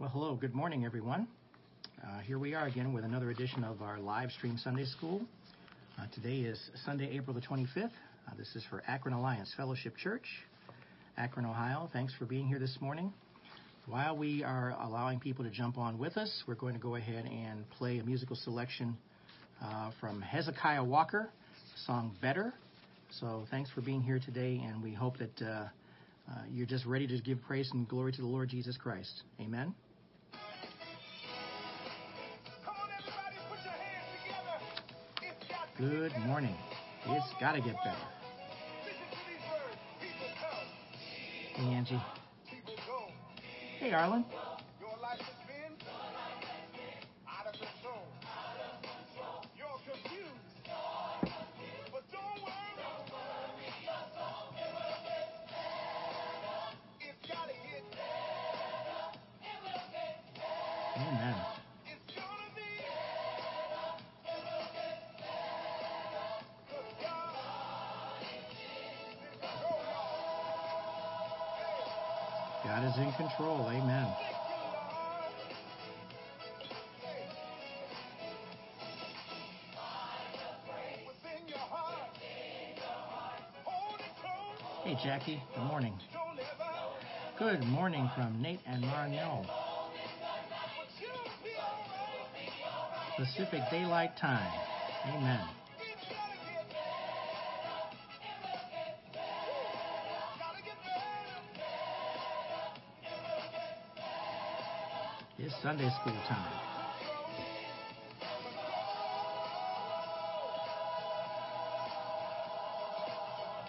Well, hello, good morning, everyone. Uh, here we are again with another edition of our live stream Sunday School. Uh, today is Sunday, April the 25th. Uh, this is for Akron Alliance Fellowship Church, Akron, Ohio. Thanks for being here this morning. While we are allowing people to jump on with us, we're going to go ahead and play a musical selection uh, from Hezekiah Walker, song Better. So thanks for being here today, and we hope that uh, uh, you're just ready to give praise and glory to the Lord Jesus Christ. Amen. Good morning. It's got to get better. Hey, Angie. Hey, Arlen. God is in control. Amen. Hey, Jackie. Good morning. Good morning from Nate and Marniel. Pacific Daylight Time. Amen. Sunday school time.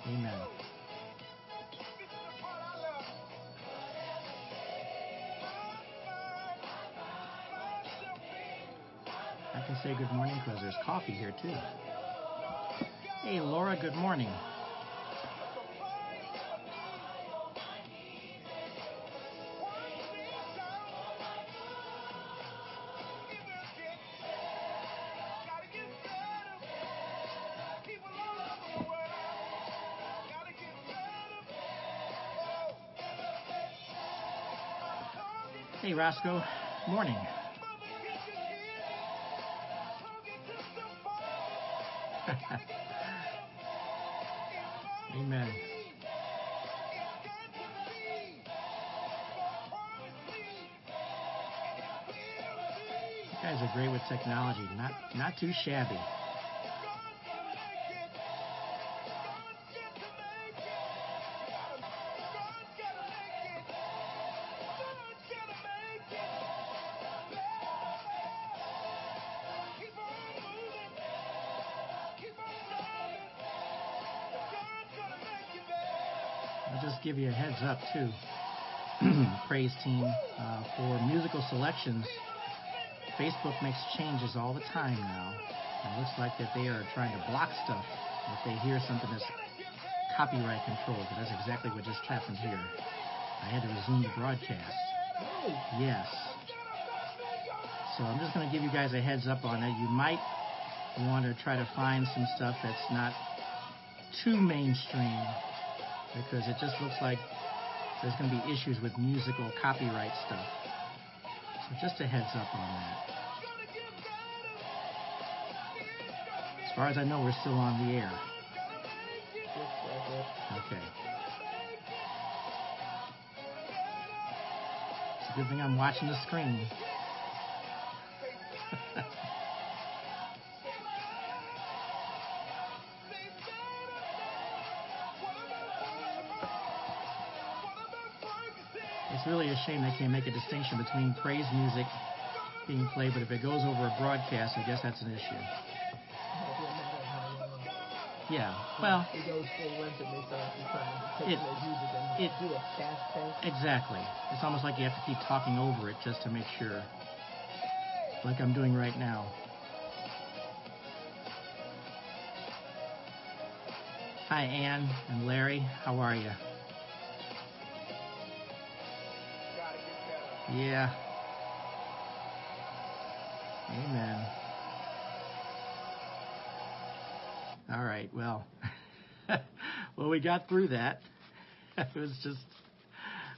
Amen. I can say good morning because there's coffee here too. Hey, Laura, good morning. Roscoe. Morning. Amen. You guys are great with technology. Not not too shabby. Heads up too. Praise team uh, for musical selections. Facebook makes changes all the time now. It looks like that they are trying to block stuff if they hear something that's copyright controlled. But that's exactly what just happened here. I had to resume the broadcast. Yes. So I'm just going to give you guys a heads up on it. You might want to try to find some stuff that's not too mainstream because it just looks like there's going to be issues with musical copyright stuff. So just a heads up on that. As far as I know, we're still on the air. Okay. It's a good thing I'm watching the screen. really a shame they can't make a distinction between praise music being played, but if it goes over a broadcast, I guess that's an issue. Yeah, well, it goes full length and they start trying to take It- their music and it- do a fast pace. exactly. It's almost like you have to keep talking over it just to make sure, like I'm doing right now. Hi, Ann and Larry. How are you? Yeah. Amen. All right. Well, well, we got through that. it was just,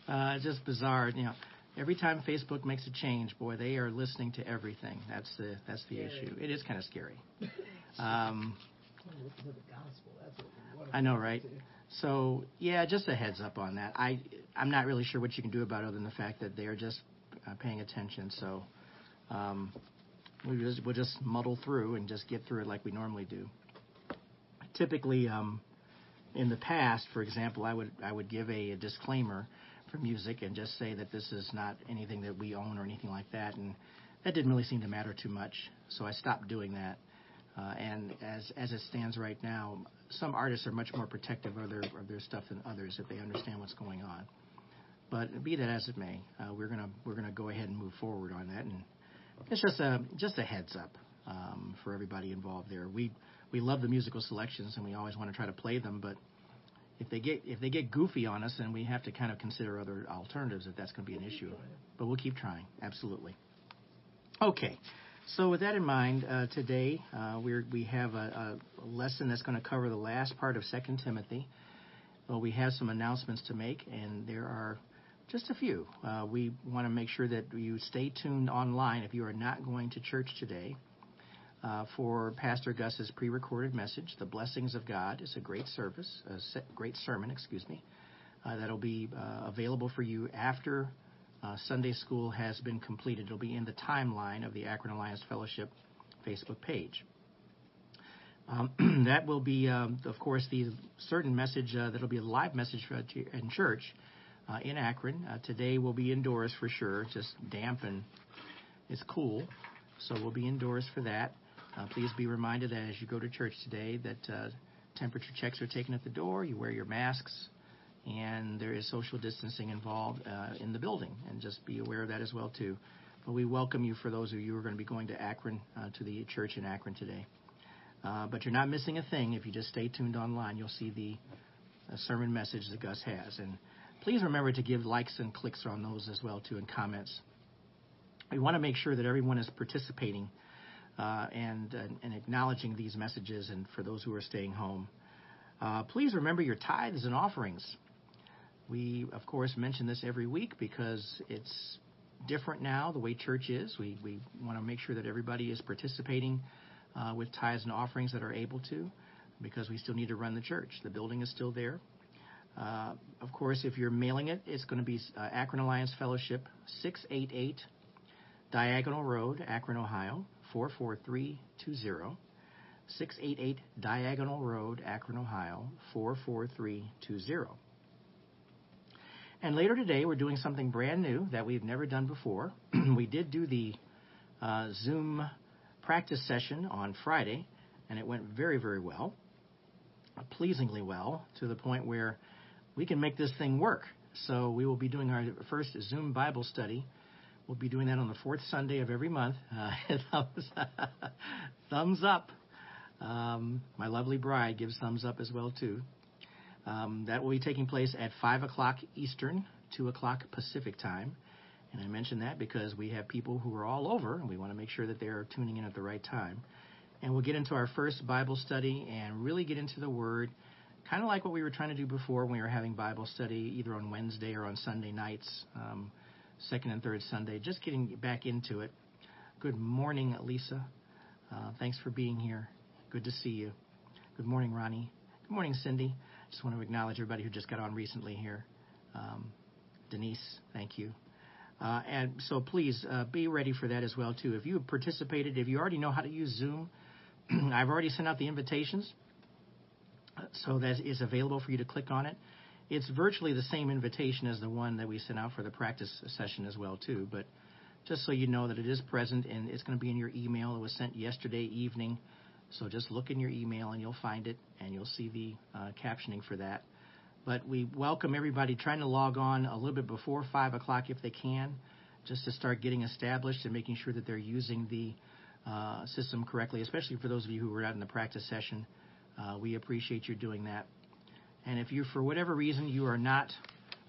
uh, just bizarre. You know, every time Facebook makes a change, boy, they are listening to everything. That's the that's the issue. It is kind of scary. Um, Listen to the gospel. That's what we want I know, right? So yeah, just a heads up on that. I I'm not really sure what you can do about it other than the fact that they are just uh, paying attention. So um, we just we'll just muddle through and just get through it like we normally do. Typically, um, in the past, for example, I would I would give a, a disclaimer for music and just say that this is not anything that we own or anything like that, and that didn't really seem to matter too much. So I stopped doing that. Uh, and as as it stands right now, some artists are much more protective of their of their stuff than others if they understand what's going on. But be that as it may, uh, we're gonna we're gonna go ahead and move forward on that, and it's just a just a heads up um, for everybody involved there. We we love the musical selections, and we always want to try to play them, but if they get if they get goofy on us, then we have to kind of consider other alternatives if that's going to be an issue. But we'll keep trying, absolutely. Okay, so with that in mind, uh, today uh, we we have a, a lesson that's going to cover the last part of Second Timothy. Well, we have some announcements to make, and there are just a few. Uh, we want to make sure that you stay tuned online if you are not going to church today. Uh, for Pastor Gus's pre-recorded message, "The Blessings of God." It's a great service, a se- great sermon, excuse me. Uh, that'll be uh, available for you after uh, Sunday school has been completed. It'll be in the timeline of the Akron Alliance Fellowship Facebook page. Um, that will be, um, of course, the certain message uh, that'll be a live message in church uh, in Akron. Uh, today will be indoors for sure, just damp and it's cool, so we'll be indoors for that. Uh, please be reminded that as you go to church today that uh, temperature checks are taken at the door, you wear your masks, and there is social distancing involved uh, in the building, and just be aware of that as well too. But we welcome you for those of you who are going to be going to Akron uh, to the church in Akron today. But you're not missing a thing if you just stay tuned online. You'll see the sermon message that Gus has, and please remember to give likes and clicks on those as well too, and comments. We want to make sure that everyone is participating uh, and, and, and acknowledging these messages, and for those who are staying home. Uh, please remember your tithes and offerings. We, of course, mention this every week because it's different now, the way church is. We, we want to make sure that everybody is participating uh, with tithes and offerings that are able to because we still need to run the church. The building is still there. Uh, of course, if you're mailing it, it's going to be uh, Akron Alliance Fellowship, 688 Diagonal Road, Akron, Ohio, 44320. 688 Diagonal Road, Akron, Ohio, 44320. And later today, we're doing something brand new that we've never done before. we did do the uh, Zoom practice session on Friday, and it went very, very well, pleasingly well, to the point where we can make this thing work. So we will be doing our first Zoom Bible study. We'll be doing that on the fourth Sunday of every month. Uh, thumbs, up. Um, my lovely bride gives thumbs up as well too. Um, that will be taking place at five o'clock Eastern, two o'clock Pacific time. And I mention that because we have people who are all over, and we want to make sure that they are tuning in at the right time. And we'll get into our first Bible study and really get into the Word, kind of like what we were trying to do before when we were having Bible study, either on Wednesday or on Sunday nights, um, second and third Sunday, just getting back into it. Good morning, Lisa. Uh, thanks for being here. Good to see you. Good morning, Ronnie. Good morning, Cindy. Just want to acknowledge everybody who just got on recently here. Um, Denise, thank you. Uh, and so please uh, be ready for that as well too. If you have participated, if you already know how to use Zoom, I've already sent out the invitations, so that is available for you to click on it. It's virtually the same invitation as the one that we sent out for the practice session as well too. But just so you know that it is present and it's going to be in your email. It was sent yesterday evening, so just look in your email and you'll find it and you'll see the uh, captioning for that. But we welcome everybody trying to log on a little bit before 5 o'clock if they can, just to start getting established and making sure that they're using the uh, system correctly, especially for those of you who were out in the practice session. Uh, we appreciate you doing that. And if you, for whatever reason, you are not,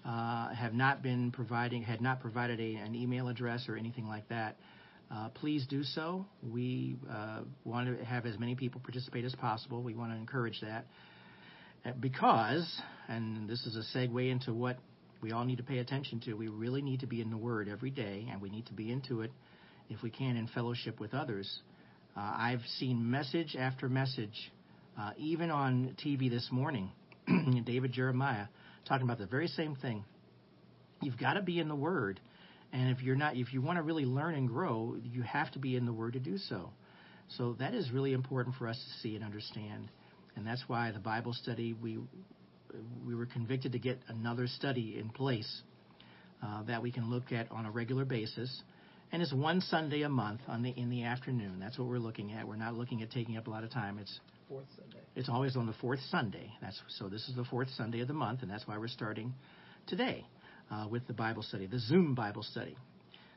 uh, have not been providing, had not provided a, an email address or anything like that, uh, please do so. We uh, want to have as many people participate as possible. We want to encourage that because, and this is a segue into what we all need to pay attention to. We really need to be in the Word every day, and we need to be into it if we can in fellowship with others. Uh, I've seen message after message, uh, even on TV this morning, David Jeremiah talking about the very same thing. You've got to be in the Word, and if you're not, if you want to really learn and grow, you have to be in the Word to do so. So that is really important for us to see and understand, and that's why the Bible study we we were convicted to get another study in place uh, that we can look at on a regular basis. And it's one Sunday a month on the in the afternoon. That's what we're looking at. We're not looking at taking up a lot of time. It's Fourth Sunday. it's always on the fourth Sunday. That's so. This is the fourth Sunday of the month, and that's why we're starting today uh, with the Bible study, the Zoom Bible study.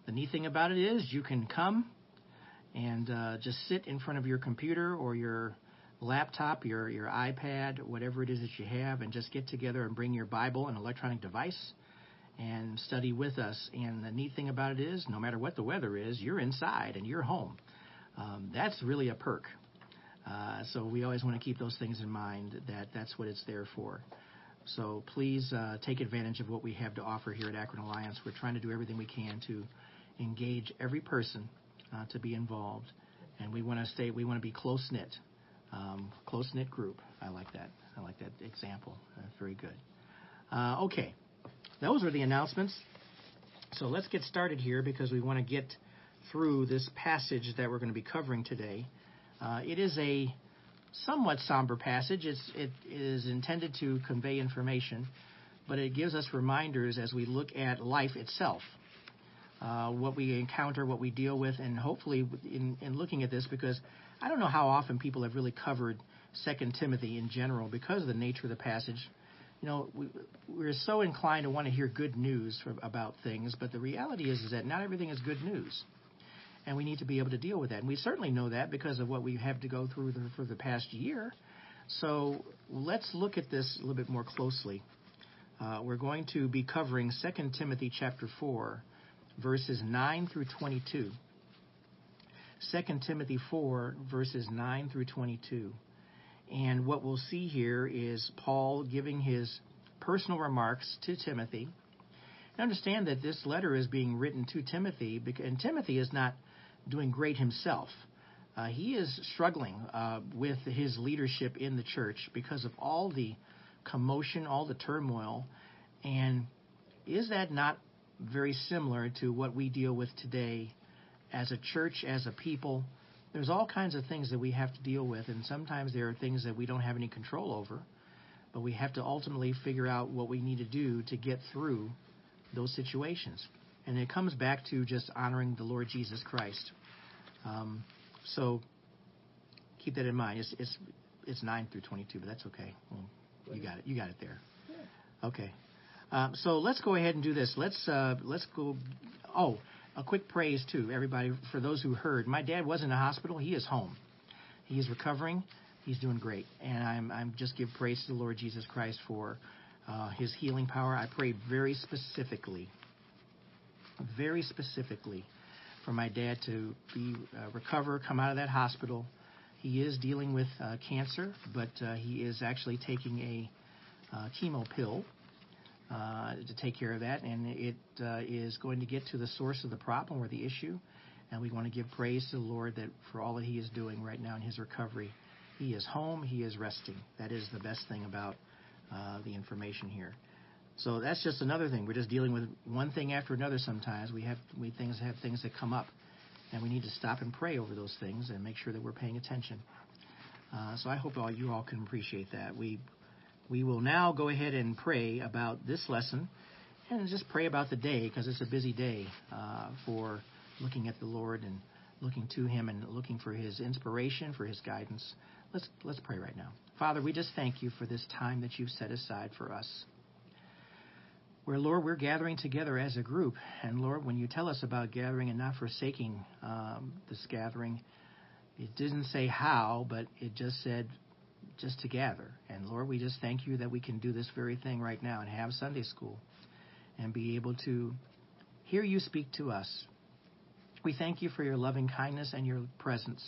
The neat thing about it is you can come and uh, just sit in front of your computer or your laptop, your your iPad, whatever it is that you have, and just get together and bring your Bible, an electronic device, and study with us. And the neat thing about it is, no matter what the weather is, you're inside and you're home. Um, that's really a perk. Uh, so we always want to keep those things in mind that that's what it's there for. So please uh, take advantage of what we have to offer here at Akron Alliance. We're trying to do everything we can to engage every person uh, to be involved, and we want to stay. We want to be close knit, um, close knit group. I like that. I like that example. That's very good. Uh, okay, those are the announcements. So let's get started here because we want to get through this passage that we're going to be covering today. Uh, it is a somewhat somber passage. It's, it is intended to convey information, but it gives us reminders as we look at life itself, uh, what we encounter, what we deal with, and hopefully in, in looking at this, because I don't know how often people have really covered Second Timothy in general because of the nature of the passage. You know, we, we're so inclined to want to hear good news for, about things, but the reality is, is that not everything is good news and we need to be able to deal with that. And we certainly know that because of what we have to go through the, for the past year. So let's look at this a little bit more closely. Uh, we're going to be covering 2 Timothy chapter 4, verses 9 through 22. 2 Timothy 4, verses 9 through 22. And what we'll see here is Paul giving his personal remarks to Timothy. Now understand that this letter is being written to Timothy, and Timothy is not doing great himself. Uh, he is struggling uh, with his leadership in the church because of all the commotion, all the turmoil. And is that not very similar to what we deal with today as a church, as a people? There's all kinds of things that we have to deal with, and sometimes there are things that we don't have any control over. But we have to ultimately figure out what we need to do to get through those situations. And it comes back to just honoring the Lord Jesus Christ. Um, so keep that in mind. It's, it's, it's 9 through 22, but that's okay. Well, you got it. You got it there. Okay. Um, so let's go ahead and do this. Let's uh, let's go. Oh, a quick praise too, everybody, for those who heard. My dad was in the hospital. He is home. He is recovering. He's doing great, and I'm I'm just give praise to the Lord Jesus Christ for uh, His healing power. I pray very specifically very specifically for my dad to be uh, recover, come out of that hospital. He is dealing with uh, cancer, but uh, he is actually taking a uh, chemo pill uh, to take care of that, and it uh, is going to get to the source of the problem or the issue. And we want to give praise to the Lord that for all that He is doing right now in His recovery. He is home. He is resting. That is the best thing about the information here. So that's just another thing. We're just dealing with one thing after another. Sometimes we have we things have things that come up, and we need to stop and pray over those things and make sure that we're paying attention. Uh, so I hope all you all can appreciate that. We we will now go ahead and pray about this lesson, and just pray about the day because it's a busy day uh, for looking at the Lord and looking to Him and looking for His inspiration, for His guidance. Let's let's pray right now. Father, we just thank you for this time that you've set aside for us where, Lord, we're gathering together as a group. And, Lord, when you tell us about gathering and not forsaking um, this gathering, it didn't say how, but it just said just to gather. And, Lord, we just thank you that we can do this very thing right now and have Sunday school and be able to hear you speak to us. We thank you for your loving kindness and your presence.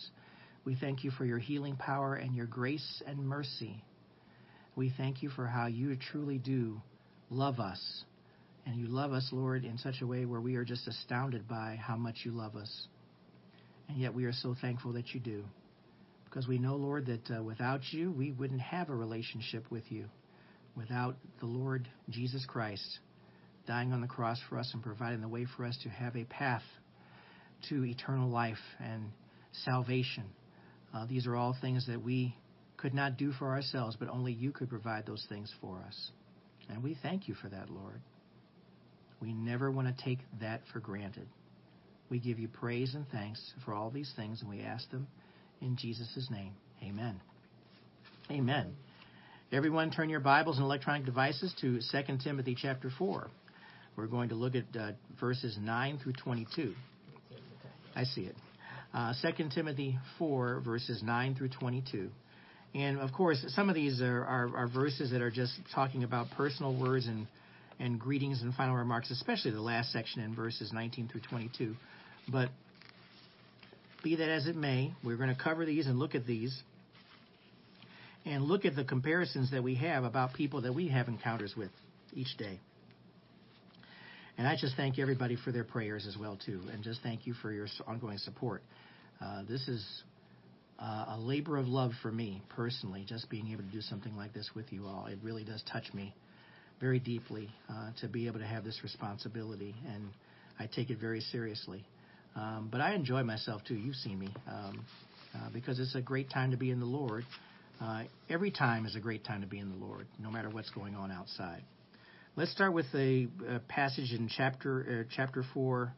We thank you for your healing power and your grace and mercy. We thank you for how you truly do love us And you love us, Lord, in such a way where we are just astounded by how much you love us. And yet we are so thankful that you do. Because we know, Lord, that uh, without you, we wouldn't have a relationship with you. Without the Lord Jesus Christ dying on the cross for us and providing the way for us to have a path to eternal life and salvation. Uh, these are all things that we could not do for ourselves, but only you could provide those things for us. And we thank you for that, Lord. We never want to take that for granted. We give you praise and thanks for all these things, and we ask them in Jesus' name. Amen. Amen. Everyone, turn your Bibles and electronic devices to 2 Timothy chapter 4. We're going to look at uh, verses 9 through 22. I see it. Uh, 2 Timothy 4, verses 9 through 22. And of course, some of these are, are, are, verses that are just talking about personal words and, and greetings and final remarks, especially the last section in verses 19 through 22. But be that as it may, we're going to cover these and look at these and look at the comparisons that we have about people that we have encounters with each day. And I just thank everybody for their prayers as well too, and just thank you for your ongoing support. Uh, this is uh, a labor of love for me personally, just being able to do something like this with you all. It really does touch me very deeply uh, to be able to have this responsibility, and I take it very seriously. Um, but I enjoy myself too. You've seen me um, uh, because it's a great time to be in the Lord. Uh, every time is a great time to be in the Lord, no matter what's going on outside. Let's start with a, a passage in chapter uh, chapter four,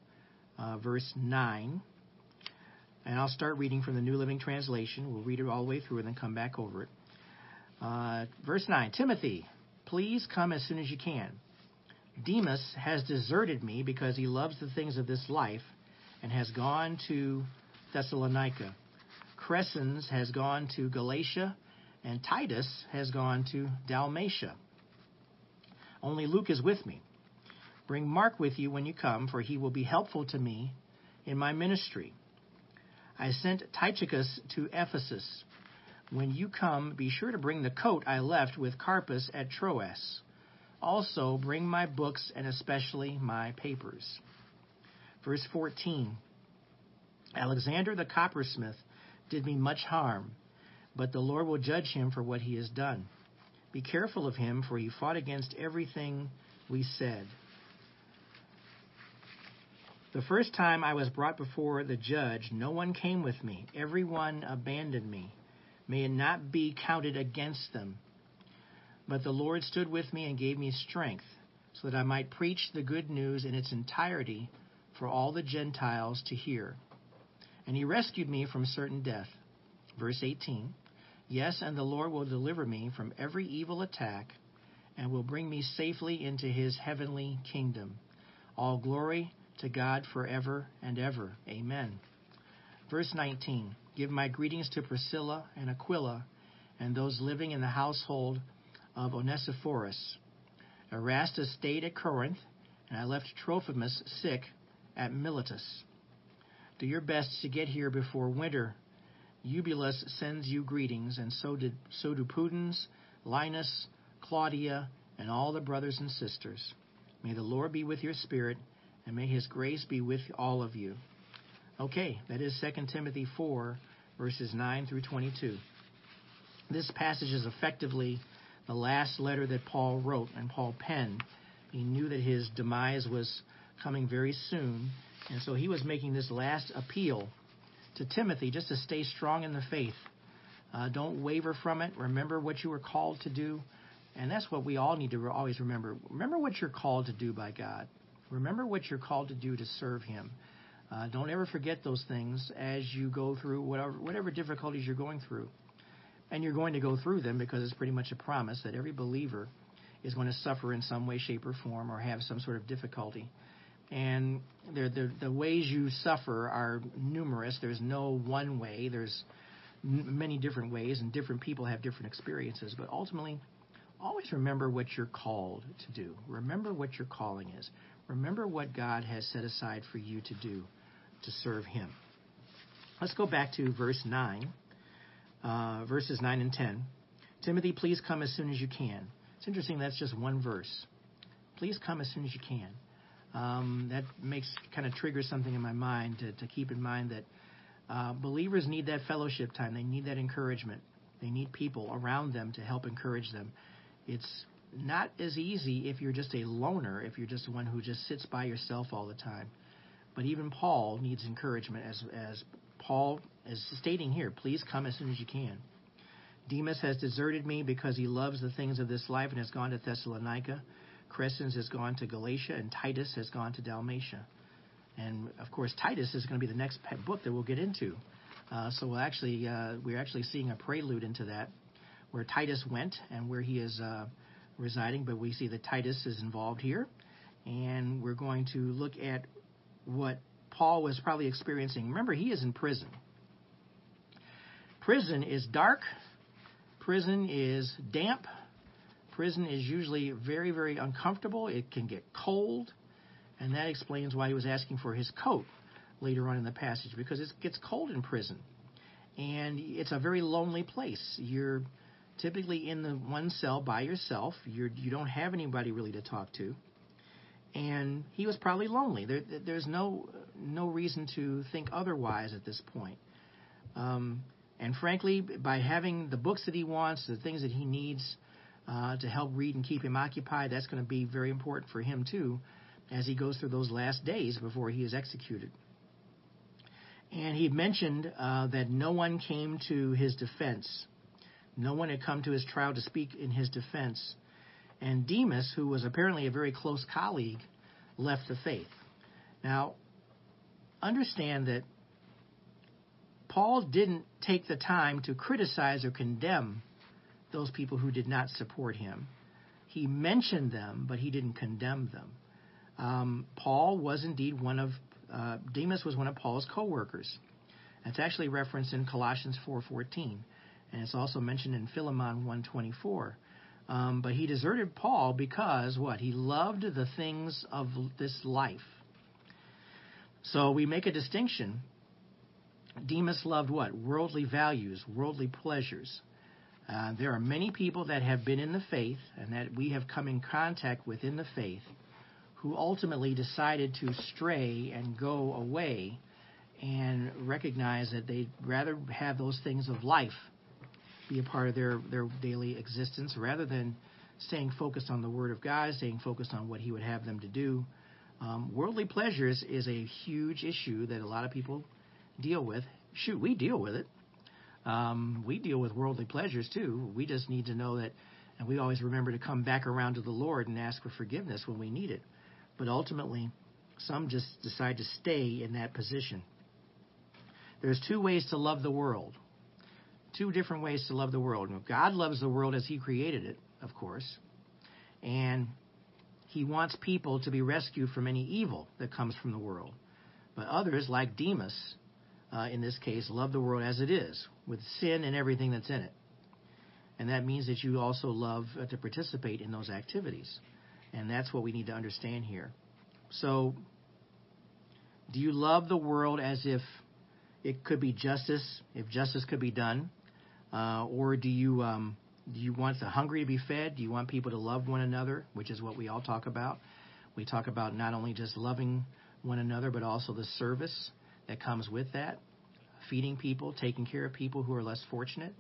uh, verse nine, and I'll start reading from the New Living Translation. We'll read it all the way through and then come back over it. Uh, verse nine: Timothy, please come as soon as you can. Demas has deserted me because he loves the things of this life and has gone to Thessalonica. Crescens has gone to Galatia, and Titus has gone to Dalmatia. Only Luke is with me. Bring Mark with you when you come, for he will be helpful to me in my ministry. I sent Tychicus to Ephesus. When you come, be sure to bring the coat I left with Carpus at Troas. Also, bring my books and especially my papers. Verse 14 Alexander the coppersmith did me much harm, but the Lord will judge him for what he has done. Be careful of him, for he fought against everything we said. The first time I was brought before the judge, no one came with me. Everyone abandoned me. May it not be counted against them. But the Lord stood with me and gave me strength, so that I might preach the good news in its entirety for all the Gentiles to hear. And he rescued me from certain death. Verse 18 Yes, and the Lord will deliver me from every evil attack and will bring me safely into his heavenly kingdom. All glory to God forever and ever. Amen. Verse 19 Give my greetings to Priscilla and Aquila and those living in the household of Onesiphorus. Erastus stayed at Corinth, and I left Trophimus sick at Miletus. Do your best to get here before winter. Eubulus sends you greetings, and so did so do Pudens, Linus, Claudia, and all the brothers and sisters. May the Lord be with your spirit, and may his grace be with all of you. Okay, that is 2 Timothy 4, verses 9 through 22. This passage is effectively the last letter that Paul wrote and Paul penned. He knew that his demise was coming very soon. And so he was making this last appeal to Timothy just to stay strong in the faith. Uh, don't waver from it. Remember what you were called to do. And that's what we all need to always remember. Remember what you're called to do by God. Remember what you're called to do to serve Him. Uh, don't ever forget those things as you go through whatever, whatever difficulties you're going through. And you're going to go through them because it's pretty much a promise that every believer is going to suffer in some way, shape, or form or have some sort of difficulty and the, the ways you suffer are numerous. There's no one way. There's n- many different ways, and different people have different experiences. But ultimately, always remember what you're called to do. Remember what your calling is. Remember what God has set aside for you to do to serve Him. Let's go back to verse 9, uh, verses 9 and 10. Timothy, please come as soon as you can. It's interesting, that's just one verse. Please come as soon as you can. um, that makes kind of triggers something in my mind to, to keep in mind that uh, believers need that fellowship time. They need that encouragement. They need people around them to help encourage them. It's not as easy if you're just a loner, if you're just one who just sits by yourself all the time. But even Paul needs encouragement, as, as Paul is stating here please come as soon as you can. Demas has deserted me because he loves the things of this life and has gone to Thessalonica. Crescens has gone to Galatia, and Titus has gone to Dalmatia. And of course, Titus is going to be the next book that we'll get into. Uh, so we'll actually uh, we're actually seeing a prelude into that, where Titus went and where he is uh, residing. But we see that Titus is involved here, and we're going to look at what Paul was probably experiencing. Remember, he is in prison. Prison is dark. Prison is damp. Prison is usually very, very uncomfortable. It can get cold. And that explains why he was asking for his coat later on in the passage, because it gets cold in prison. And it's a very lonely place. You're typically in the one cell by yourself. You're, you don't have anybody really to talk to. And he was probably lonely. There, there's no no reason to think otherwise at this point. Um, and frankly, by having the books that he wants, the things that he needs uh, to help read and keep him occupied, that's going to be very important for him too as he goes through those last days before he is executed. And he mentioned uh, that no one came to his defense. No one had come to his trial to speak in his defense. And Demas, who was apparently a very close colleague, left the faith. Now, understand that Paul didn't take the time to criticize or condemn those people who did not support him. He mentioned them, but he didn't condemn them. Um, Paul was indeed one of uh, Demas was one of Paul's co-workers. It's actually referenced in Colossians 4:14, and it's also mentioned in Philemon 1:24. Um, but he deserted Paul because what? He loved the things of this life. So we make a distinction. Demas loved what? Worldly values, worldly pleasures. Uh, there are many people that have been in the faith and that we have come in contact with in the faith who ultimately decided to stray and go away and recognize that they'd rather have those things of life be a part of their, their daily existence rather than staying focused on the Word of God, staying focused on what He would have them to do. Um, worldly pleasures is a huge issue that a lot of people deal with. Shoot, we deal with it. Um, we deal with worldly pleasures too. We just need to know that, and we always remember to come back around to the Lord and ask for forgiveness when we need it. But ultimately, some just decide to stay in that position. There's two ways to love the world. Two different ways to love the world. God loves the world as He created it, of course. And He wants people to be rescued from any evil that comes from the world. But others, like Demas, uh, in this case, love the world as it is, with sin and everything that's in it. And that means that you also love uh, to participate in those activities. And that's what we need to understand here. So, do you love the world as if it could be justice, if justice could be done? Uh, or do you um, do you want the hungry to be fed? Do you want people to love one another, which is what we all talk about? We talk about not only just loving one another, but also the service that comes with that, feeding people, taking care of people who are less fortunate.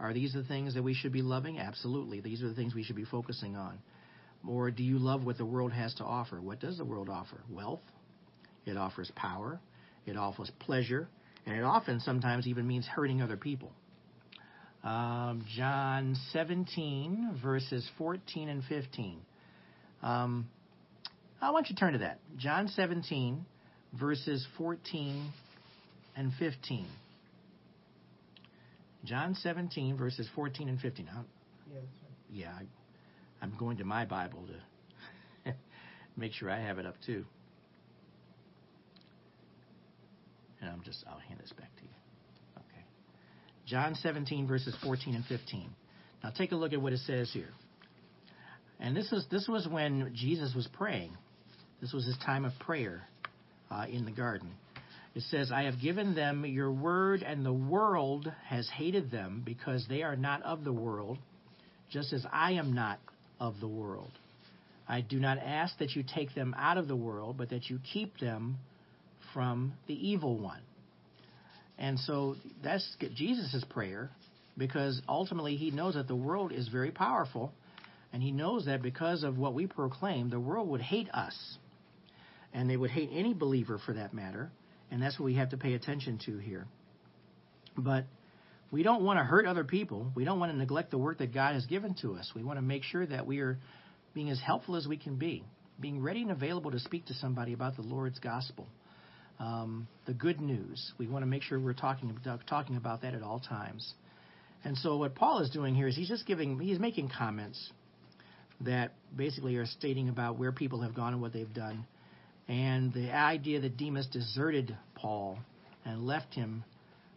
Are these the things that we should be loving? Absolutely. These are the things we should be focusing on. Or do you love what the world has to offer? What does the world offer? Wealth. It offers power. It offers pleasure. And it often sometimes even means hurting other people. Um, John 17, verses 14 and 15. Um, I want you to turn to that. John 17, verses 14 and 15. John 17, verses 14 and 15. Yeah, that's right. Yeah, I, I'm going to my Bible to make sure I have it up too. And I'm just, I'll hand this back to you. John 17, verses 14 and 15. Now take a look at what it says here. And this was, this was when Jesus was praying. This was his time of prayer uh, in the garden. It says, I have given them your word, and the world has hated them because they are not of the world, just as I am not of the world. I do not ask that you take them out of the world, but that you keep them from the evil one. And so that's Jesus' prayer because ultimately he knows that the world is very powerful and he knows that because of what we proclaim, the world would hate us. And they would hate any believer for that matter. And that's what we have to pay attention to here. But we don't want to hurt other people. We don't want to neglect the work that God has given to us. We want to make sure that we are being as helpful as we can be, being ready and available to speak to somebody about the Lord's gospel, um, the good news. We want to make sure we're talking talking about that at all times. And so what Paul is doing here is he's just giving he's making comments that basically are stating about where people have gone and what they've done, and the idea that Demas deserted Paul and left him,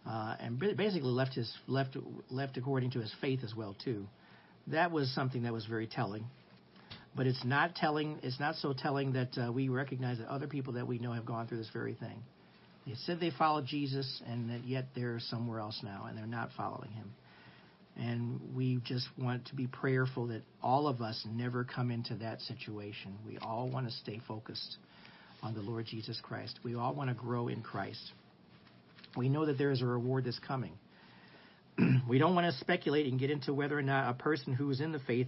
uh, and basically left his left left according to his faith as well too. That was something that was very telling but it's not telling. It's not so telling that uh, we recognize that other people that we know have gone through this very thing. They said they followed Jesus, and that yet they're somewhere else now, and they're not following Him. And we just want to be prayerful that all of us never come into that situation. We all want to stay focused on the Lord Jesus Christ. We all want to grow in Christ. We know that there is a reward that's coming. we don't want to speculate and get into whether or not a person who is in the faith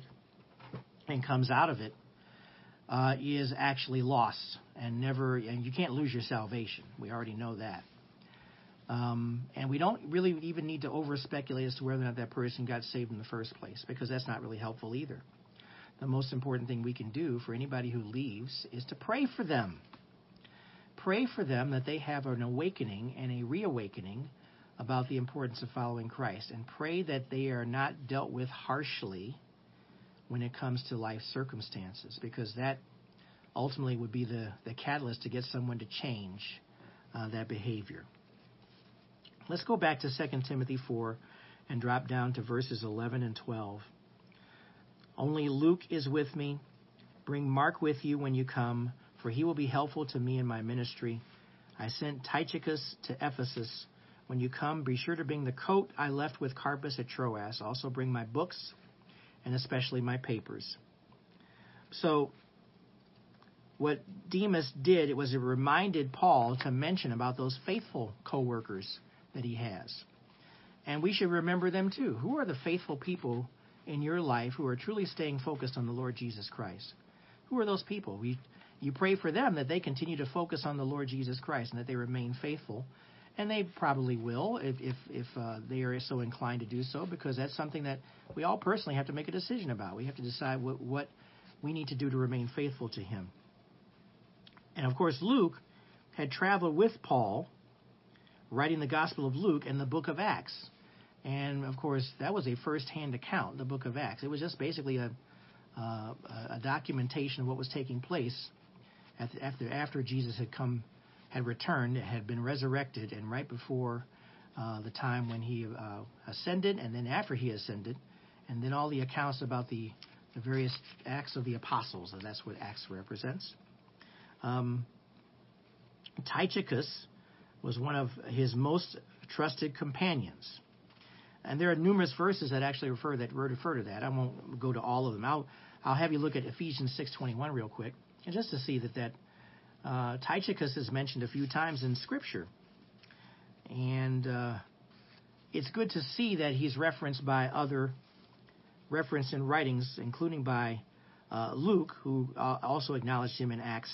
and comes out of it uh, is actually lost and never and you can't lose your salvation. We already know that. Um, and we don't really even need to over speculate as to whether or not that person got saved in the first place because that's not really helpful either. The most important thing we can do for anybody who leaves is to pray for them. Pray for them that they have an awakening and a reawakening about the importance of following Christ and pray that they are not dealt with harshly when it comes to life circumstances, because that ultimately would be the, the catalyst to get someone to change uh, that behavior. Let's go back to 2 Timothy 4 and drop down to verses 11 and 12. Only Luke is with me. Bring Mark with you when you come, for he will be helpful to me in my ministry. I sent Tychicus to Ephesus. When you come, be sure to bring the coat I left with Carpus at Troas. Also, bring my books and especially my papers. So, what Demas did, it was it reminded Paul to mention about those faithful co-workers that he has. And we should remember them too. Who are the faithful people in your life who are truly staying focused on the Lord Jesus Christ? Who are those people? We, you pray for them that they continue to focus on the Lord Jesus Christ and that they remain faithful and they probably will if if, if uh, they are so inclined to do so, because that's something that we all personally have to make a decision about. We have to decide what what we need to do to remain faithful to Him. And of course, Luke had traveled with Paul, writing the Gospel of Luke and the Book of Acts. And of course, that was a first-hand account, the Book of Acts. It was just basically a uh, a documentation of what was taking place after after Jesus had come had returned, had been resurrected, and right before uh, the time when he uh, ascended, and then after he ascended, and then all the accounts about the, the various acts of the apostles, and that's what Acts represents. Um, Tychicus was one of his most trusted companions. And there are numerous verses that actually refer that refer to that. I won't go to all of them. I'll I'll have you look at Ephesians 6:21 real quick, and just to see that that uh, Tychicus is mentioned a few times in Scripture. And uh, it's good to see that he's referenced by other, referenced in writings, including by uh, Luke, who uh, also acknowledged him in Acts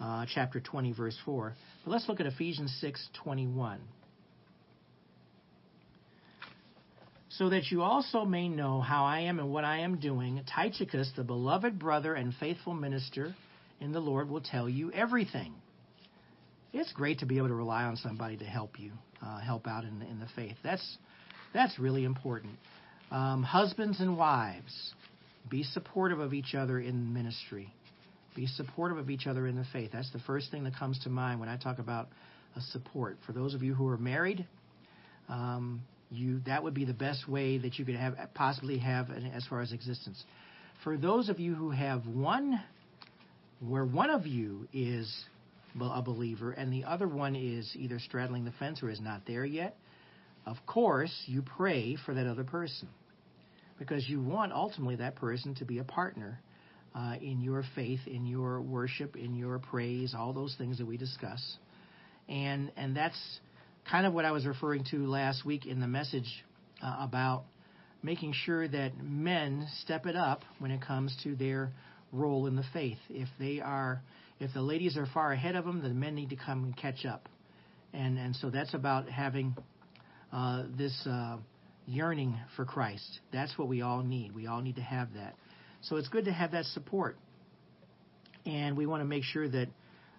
uh, chapter 20, verse 4. But let's look at Ephesians 6 21. so that you also may know how I am and what I am doing, Tychicus, the beloved brother and faithful minister in the Lord will tell you everything. It's great to be able to rely on somebody to help you, uh, help out in, in the faith. That's that's really important. Um, husbands and wives, be supportive of each other in ministry. Be supportive of each other in the faith. That's the first thing that comes to mind when I talk about a support. For those of you who are married, um, you that would be the best way that you could have possibly have as far as existence. For those of you who have one where one of you is a believer and the other one is either straddling the fence or is not there yet, of course, you pray for that other person because you want ultimately that person to be a partner uh, in your faith, in your worship, in your praise, all those things that we discuss. And, and that's kind of what I was referring to last week in the message uh, about making sure that men step it up when it comes to their role in the faith. If they are, if the ladies are far ahead of them, the men need to come and catch up. And and so that's about having uh, this uh, yearning for Christ. That's what we all need. We all need to have that. So it's good to have that support. And we want to make sure that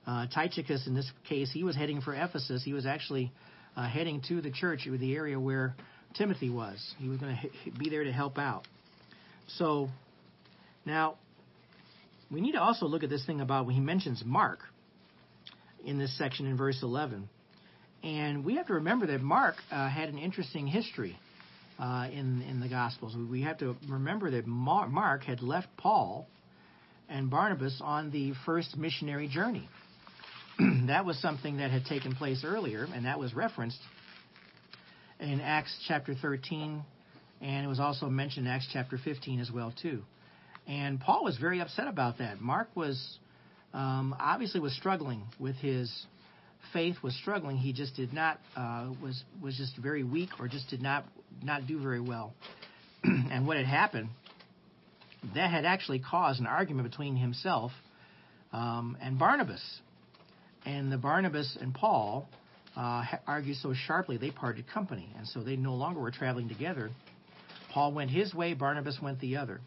uh, Tychicus, in this case, he was heading for Ephesus. He was actually uh, heading to the church, the area where Timothy was. He was going to be there to help out. So now we need to also look at this thing about when he mentions Mark in this section in verse 11. And we have to remember that Mark uh, had an interesting history uh, in in the Gospels. We have to remember that Mark had left Paul and Barnabas on the first missionary journey. that was something that had taken place earlier, and that was referenced in Acts chapter 13, and it was also mentioned in Acts chapter 15 as well too. And Paul was very upset about that. Mark was um, obviously was struggling with his faith, was struggling. He just did not uh, was was just very weak, or just did not not do very well. and what had happened, that had actually caused an argument between himself um, and Barnabas. And the Barnabas and Paul uh, argued so sharply they parted company, and so they no longer were traveling together. Paul went his way, Barnabas went the other.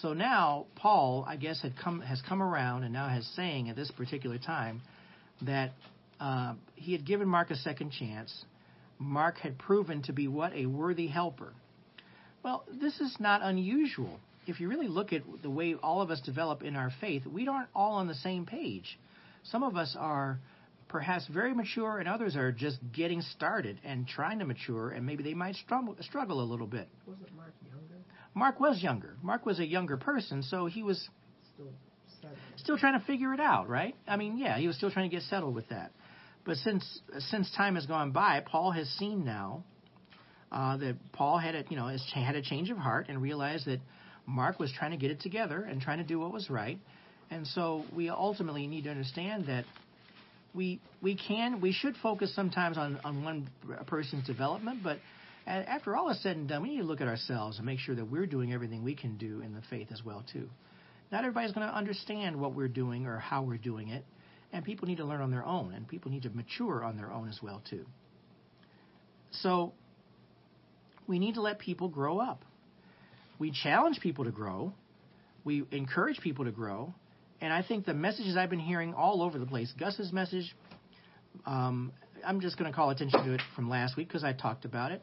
So now Paul, I guess, had come has come around and now has saying at this particular time that uh, he had given Mark a second chance. Mark had proven to be what a worthy helper. Well, this is not unusual. If you really look at the way all of us develop in our faith, we aren't all on the same page. Some of us are perhaps very mature, and others are just getting started and trying to mature, and maybe they might struggle, struggle a little bit. Wasn't Mark? Mark was younger. Mark was a younger person, so he was still still trying to figure it out, right? I mean, yeah, he was still trying to get settled with that. But since since time has gone by, Paul has seen now uh, that Paul had a you know had a change of heart and realized that Mark was trying to get it together and trying to do what was right. And so we ultimately need to understand that we we can we should focus sometimes on on one person's development, but after all is said and done, we need to look at ourselves and make sure that we're doing everything we can do in the faith as well too. Not everybody's going to understand what we're doing or how we're doing it, and people need to learn on their own, and people need to mature on their own as well too. So we need to let people grow up. We challenge people to grow. We encourage people to grow. And I think the messages I've been hearing all over the place, Gus's message, um, I'm just going to call attention to it from last week because I talked about it.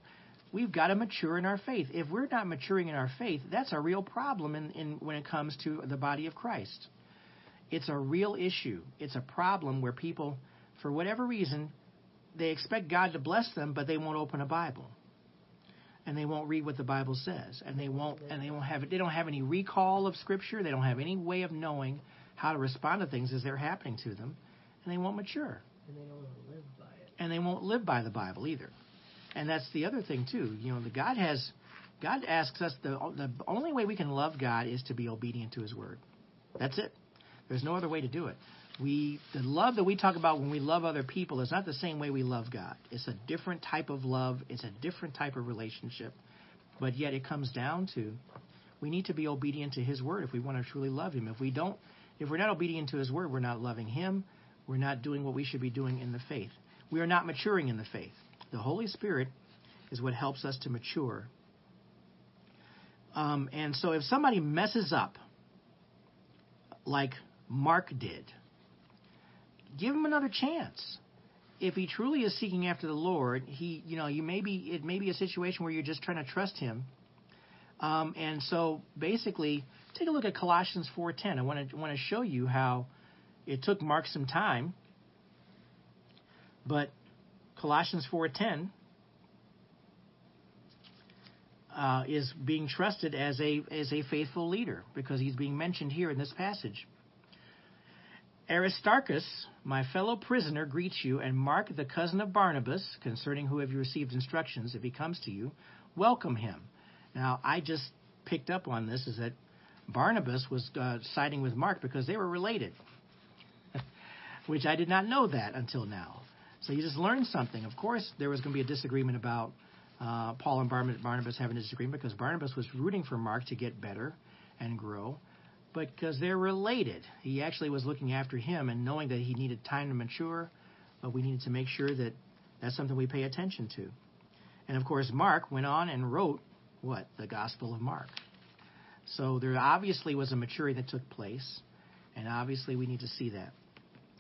We've got to mature in our faith. If we're not maturing in our faith, that's a real problem in, in when it comes to the body of Christ. It's a real issue. It's a problem where people, for whatever reason, they expect God to bless them, but they won't open a Bible, and they won't read what the Bible says, and they won't and they won't have they don't have any recall of Scripture. They don't have any way of knowing how to respond to things as they're happening to them, and they won't mature. And they don't live by it. And they won't live by the Bible either. And that's the other thing too. You know, the God has God asks us the the only way we can love God is to be obedient to His word. That's it. There's no other way to do it. We the love that we talk about when we love other people is not the same way we love God. It's a different type of love. It's a different type of relationship. But yet it comes down to we need to be obedient to His word if we want to truly love Him. If we don't, if we're not obedient to His word, we're not loving Him. We're not doing what we should be doing in the faith. We are not maturing in the faith. The Holy Spirit is what helps us to mature. Um, and so if somebody messes up, like Mark did, give him another chance. If he truly is seeking after the Lord, he, you know, you may be, it may be a situation where you're just trying to trust him. Um, and so basically, take a look at Colossians 4:10. I want to want to show you how it took Mark some time, but Colossians 4:10 uh, is being trusted as a as a faithful leader because he's being mentioned here in this passage. Aristarchus, my fellow prisoner, greets you, and Mark, the cousin of Barnabas, concerning who have you received instructions, if he comes to you, welcome him. Now, I just picked up on this is that Barnabas was uh, siding with Mark because they were related, which I did not know that until now. So you just learned something. Of course, there was going to be a disagreement about uh, Paul and Barnabas having a disagreement because Barnabas was rooting for Mark to get better and grow, but because they're related. He actually was looking after him and knowing that he needed time to mature, but we needed to make sure that that's something we pay attention to. And of course, Mark went on and wrote what? The Gospel of Mark. So there obviously was a maturity that took place, and obviously we need to see that.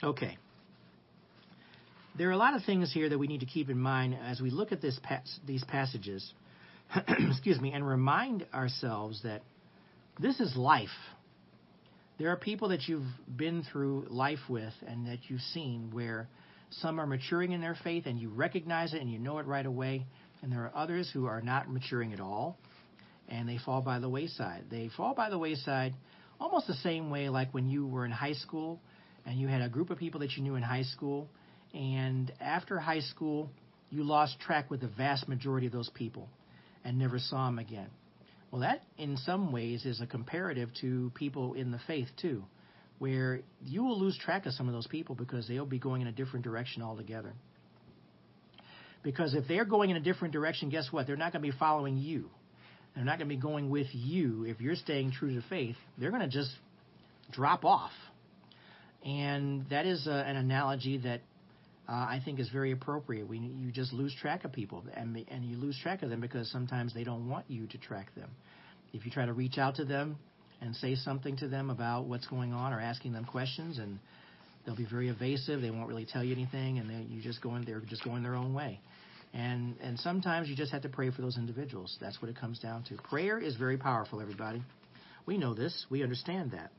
Okay. There are a lot of things here that we need to keep in mind as we look at this pas- these passages, excuse me, and remind ourselves that this is life. There are people that you've been through life with and that you've seen where some are maturing in their faith and you recognize it and you know it right away, and there are others who are not maturing at all and they fall by the wayside. They fall by the wayside almost the same way like when you were in high school and you had a group of people that you knew in high school, and after high school, you lost track with the vast majority of those people and never saw them again. Well, that in some ways is a comparative to people in the faith too, where you will lose track of some of those people because they'll be going in a different direction altogether. Because if they're going in a different direction, guess what? They're not going to be following you. They're not going to be going with you if you're staying true to faith. They're going to just drop off. And that is a, an analogy that uh, I think is very appropriate. We, you just lose track of people, and, and you lose track of them because sometimes they don't want you to track them. If you try to reach out to them and say something to them about what's going on or asking them questions, and they'll be very evasive. They won't really tell you anything, and they, you just going they're just going their own way. And and sometimes you just have to pray for those individuals. That's what it comes down to. Prayer is very powerful, everybody. We know this. We understand that.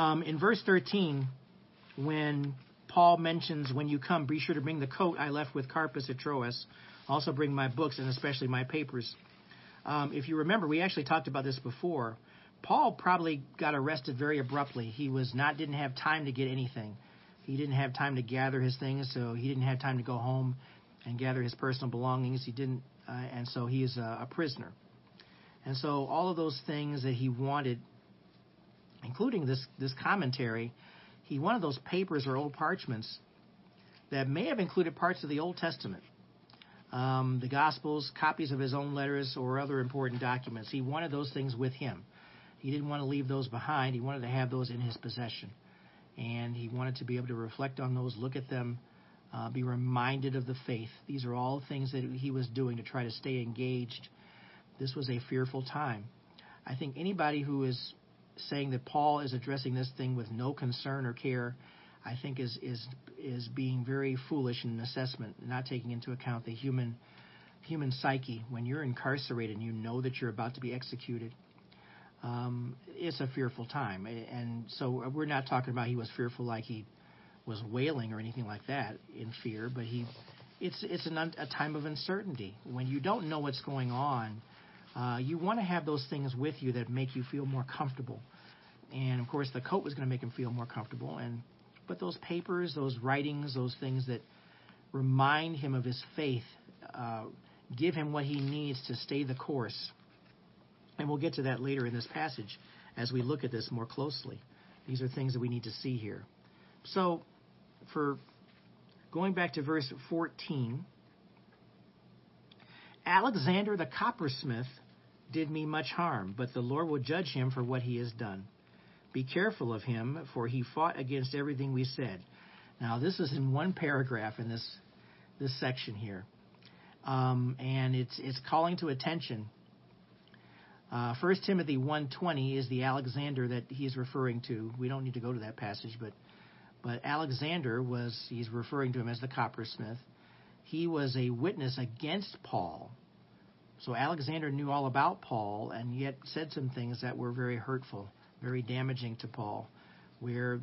Um, in verse 13, when Paul mentions, when you come, be sure to bring the coat I left with Carpus at Troas. Also bring my books and especially my papers. Um, if you remember, we actually talked about this before. Paul probably got arrested very abruptly. He was not didn't have time to get anything. He didn't have time to gather his things, so he didn't have time to go home and gather his personal belongings. He didn't, uh, and so he is a, a prisoner. And so all of those things that he wanted, including this this commentary, he wanted those papers or old parchments that may have included parts of the Old Testament, um, the Gospels, copies of his own letters, or other important documents. He wanted those things with him. He didn't want to leave those behind. He wanted to have those in his possession and he wanted to be able to reflect on those, look at them, uh, be reminded of the faith. These are all things that he was doing to try to stay engaged. This was a fearful time. I think anybody who is saying that Paul is addressing this thing with no concern or care, I think is is is being very foolish in an assessment, not taking into account the human human psyche. When you're incarcerated and you know that you're about to be executed, um, it's a fearful time. And so we're not talking about he was fearful like he was wailing or anything like that in fear, but he, it's it's an, a time of uncertainty when you don't know what's going on. Uh, you want to have those things with you that make you feel more comfortable. And of course, the coat was going to make him feel more comfortable. And but those papers, those writings, those things that remind him of his faith, uh, give him what he needs to stay the course and we'll get to that later in this passage as we look at this more closely. These are things that we need to see here. So, for going back to verse 14, Alexander the coppersmith did me much harm, but the Lord will judge him for what he has done. Be careful of him, for he fought against everything we said. Now, this is in one paragraph in this this section here, um, and it's it's calling to attention uh, 1 Timothy 1.20 is the Alexander that he's referring to. We don't need to go to that passage, but but Alexander was he's referring to him as the coppersmith. He was a witness against Paul. So Alexander knew all about Paul and yet said some things that were very hurtful, very damaging to Paul, where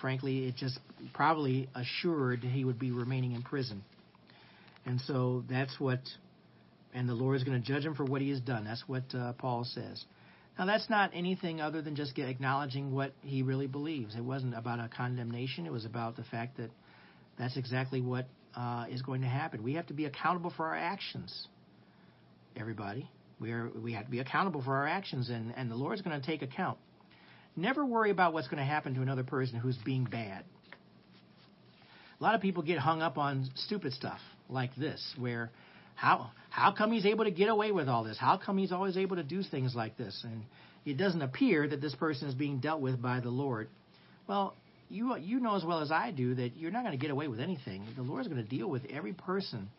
frankly it just probably assured he would be remaining in prison. And so that's what and the Lord is going to judge him for what he has done. That's what uh, Paul says. Now, that's not anything other than just acknowledging what he really believes. It wasn't about a condemnation, it was about the fact that that's exactly what uh, is going to happen. We have to be accountable for our actions, everybody. We are we have to be accountable for our actions, and and the Lord's going to take account. Never worry about what's going to happen to another person who's being bad. A lot of people get hung up on stupid stuff like this, where how how come he's able to get away with all this? How come he's always able to do things like this? And it doesn't appear that this person is being dealt with by the Lord. Well, you you know as well as I do that you're not going to get away with anything. The Lord's going to deal with every person,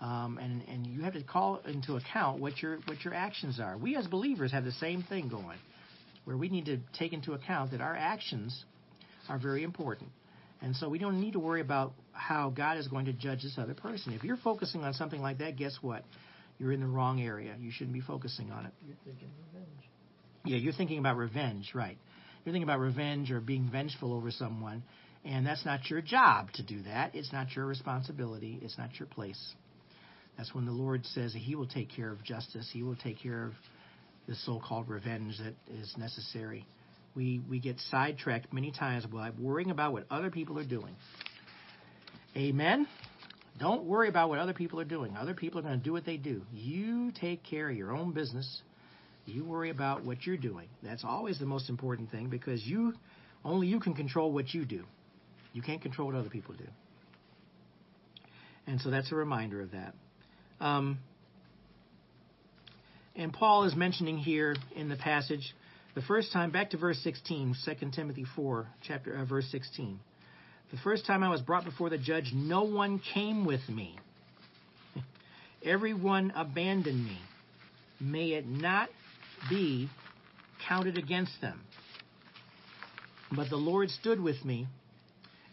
um, and and you have to call into account what your what your actions are. We as believers have the same thing going, where we need to take into account that our actions are very important. And so we don't need to worry about how God is going to judge this other person. If you're focusing on something like that, guess what? You're in the wrong area. You shouldn't be focusing on it. You're thinking revenge. Yeah, you're thinking about revenge, right? You're thinking about revenge or being vengeful over someone, and that's not your job to do that. It's not your responsibility. It's not your place. That's when the Lord says He will take care of justice. He will take care of the so-called revenge that is necessary. We we get sidetracked many times by worrying about what other people are doing. Amen. Don't worry about what other people are doing. Other people are going to do what they do. You take care of your own business. You worry about what you're doing. That's always the most important thing because you only you can control what you do. You can't control what other people do. And so that's a reminder of that. Um, and Paul is mentioning here in the passage the first time back to verse 16, 2 Timothy 4, chapter uh, verse 16. The first time I was brought before the judge, no one came with me. Everyone abandoned me. May it not be counted against them. But the Lord stood with me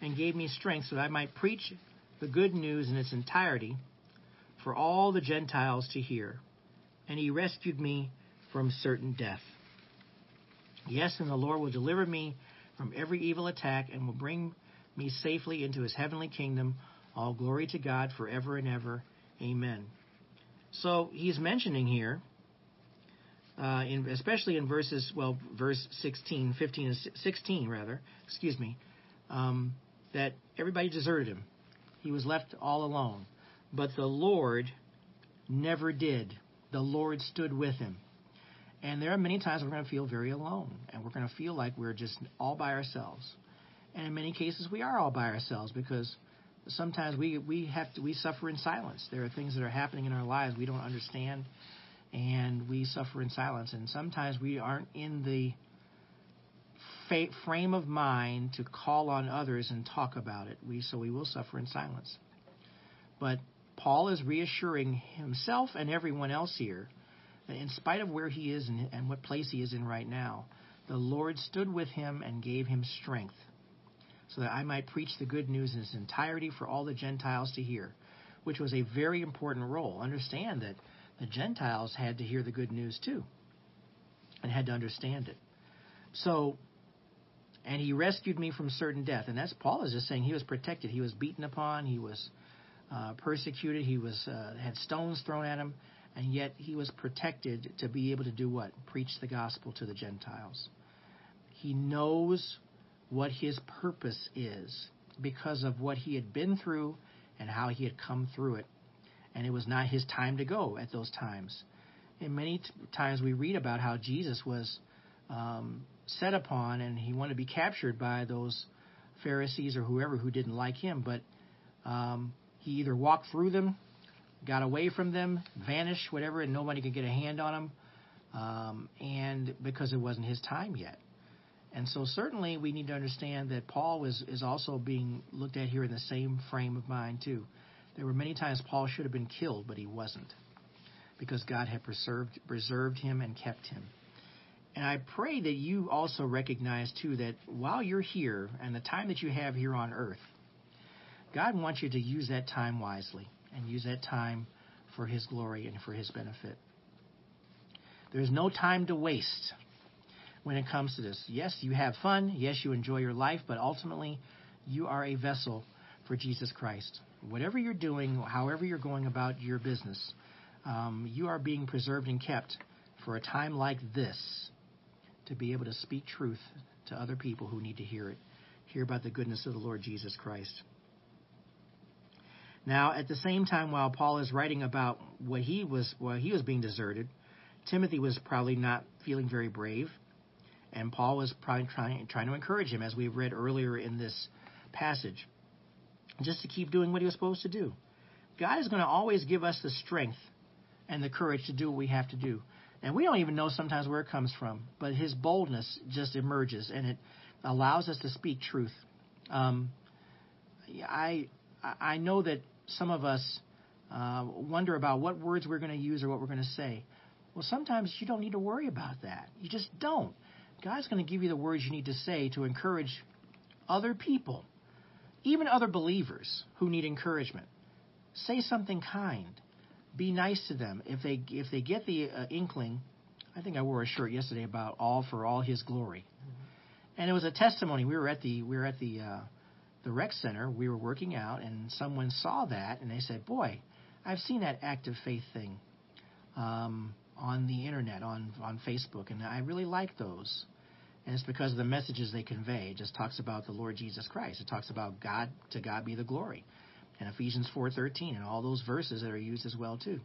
and gave me strength so that I might preach the good news in its entirety for all the Gentiles to hear. And he rescued me from certain death. Yes, and the Lord will deliver me from every evil attack and will bring me safely into his heavenly kingdom. All glory to God forever and ever. Amen. So he's mentioning here, uh, in, especially in verses, well, verse 16, 15, and 16, rather, excuse me, um, that everybody deserted him. He was left all alone. But the Lord never did. The Lord stood with him. And there are many times we're going to feel very alone, and we're going to feel like we're just all by ourselves. And in many cases, we are all by ourselves because sometimes we we have to we suffer in silence. There are things that are happening in our lives we don't understand, and we suffer in silence. And sometimes we aren't in the fa- frame of mind to call on others and talk about it. We so we will suffer in silence. But Paul is reassuring himself and everyone else here that in spite of where he is and, what place he is in right now, the Lord stood with him and gave him strength so that I might preach the good news in its entirety for all the Gentiles to hear, which was a very important role. Understand that the Gentiles had to hear the good news too and had to understand it. So, and he rescued me from certain death. And that's Paul is just saying he was protected. He was beaten upon. He was uh, persecuted. He was uh, had stones thrown at him, and yet he was protected to be able to do what? Preach the gospel to the Gentiles. He knows what his purpose is because of what he had been through and how he had come through it. And it was not his time to go at those times. And many t- times we read about how Jesus was um, set upon and he wanted to be captured by those Pharisees or whoever who didn't like him, but um, he either walked through them, got away from them, vanished, whatever, and nobody could get a hand on him, um, and because it wasn't his time yet. And so certainly we need to understand that Paul was is also being looked at here in the same frame of mind too. There were many times Paul should have been killed, but he wasn't. Because God had preserved preserved him and kept him. And I pray that you also recognize too that while you're here and the time that you have here on earth, God wants you to use that time wisely and use that time for his glory and for his benefit. There's no time to waste when it comes to this. Yes, you have fun. Yes, you enjoy your life, but ultimately, you are a vessel for Jesus Christ. Whatever you're doing, however you're going about your business, um, you are being preserved and kept for a time like this to be able to speak truth to other people who need to hear it, hear about the goodness of the Lord Jesus Christ. Now, at the same time, while Paul is writing about what he was, while he was being deserted, Timothy was probably not feeling very brave, and Paul was probably trying trying to encourage him, as we read earlier in this passage, just to keep doing what he was supposed to do. God is going to always give us the strength and the courage to do what we have to do. And we don't even know sometimes where it comes from, but his boldness just emerges and it allows us to speak truth. Um, I I know that some of us uh, wonder about what words we're going to use or what we're going to say. Well, sometimes you don't need to worry about that. You just don't. God's going to give you the words you need to say to encourage other people, even other believers who need encouragement. Say something kind. Be nice to them. If they if they get the uh, inkling, I think I wore a shirt yesterday about all for all His glory, and it was a testimony. We were at the we were at the uh, the rec center. We were working out, and someone saw that, and they said, "Boy, I've seen that active faith thing um, on the internet, on on Facebook, and I really like those." And it's because of the messages they convey. It just talks about the Lord Jesus Christ. It talks about God to God be the glory and Ephesians 4:13 and all those verses that are used as well too.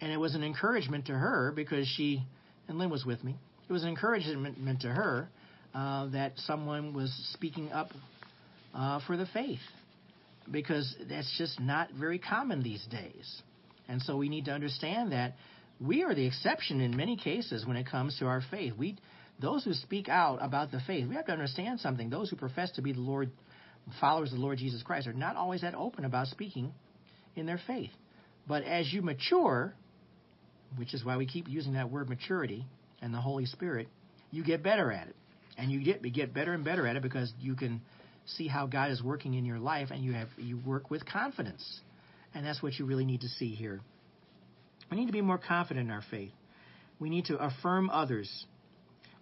And it was an encouragement to her because she and Lynn was with me. It was an encouragement to her uh, that someone was speaking up uh, for the faith because that's just not very common these days. And so we need to understand that we are the exception in many cases when it comes to our faith. We those who speak out about the faith, we have to understand something. Those who profess to be the Lord followers of the Lord Jesus Christ are not always that open about speaking in their faith. But as you mature, which is why we keep using that word maturity and the Holy Spirit, you get better at it. And you get, get better and better at it because you can see how God is working in your life and you have you work with confidence. And that's what you really need to see here. We need to be more confident in our faith. We need to affirm others.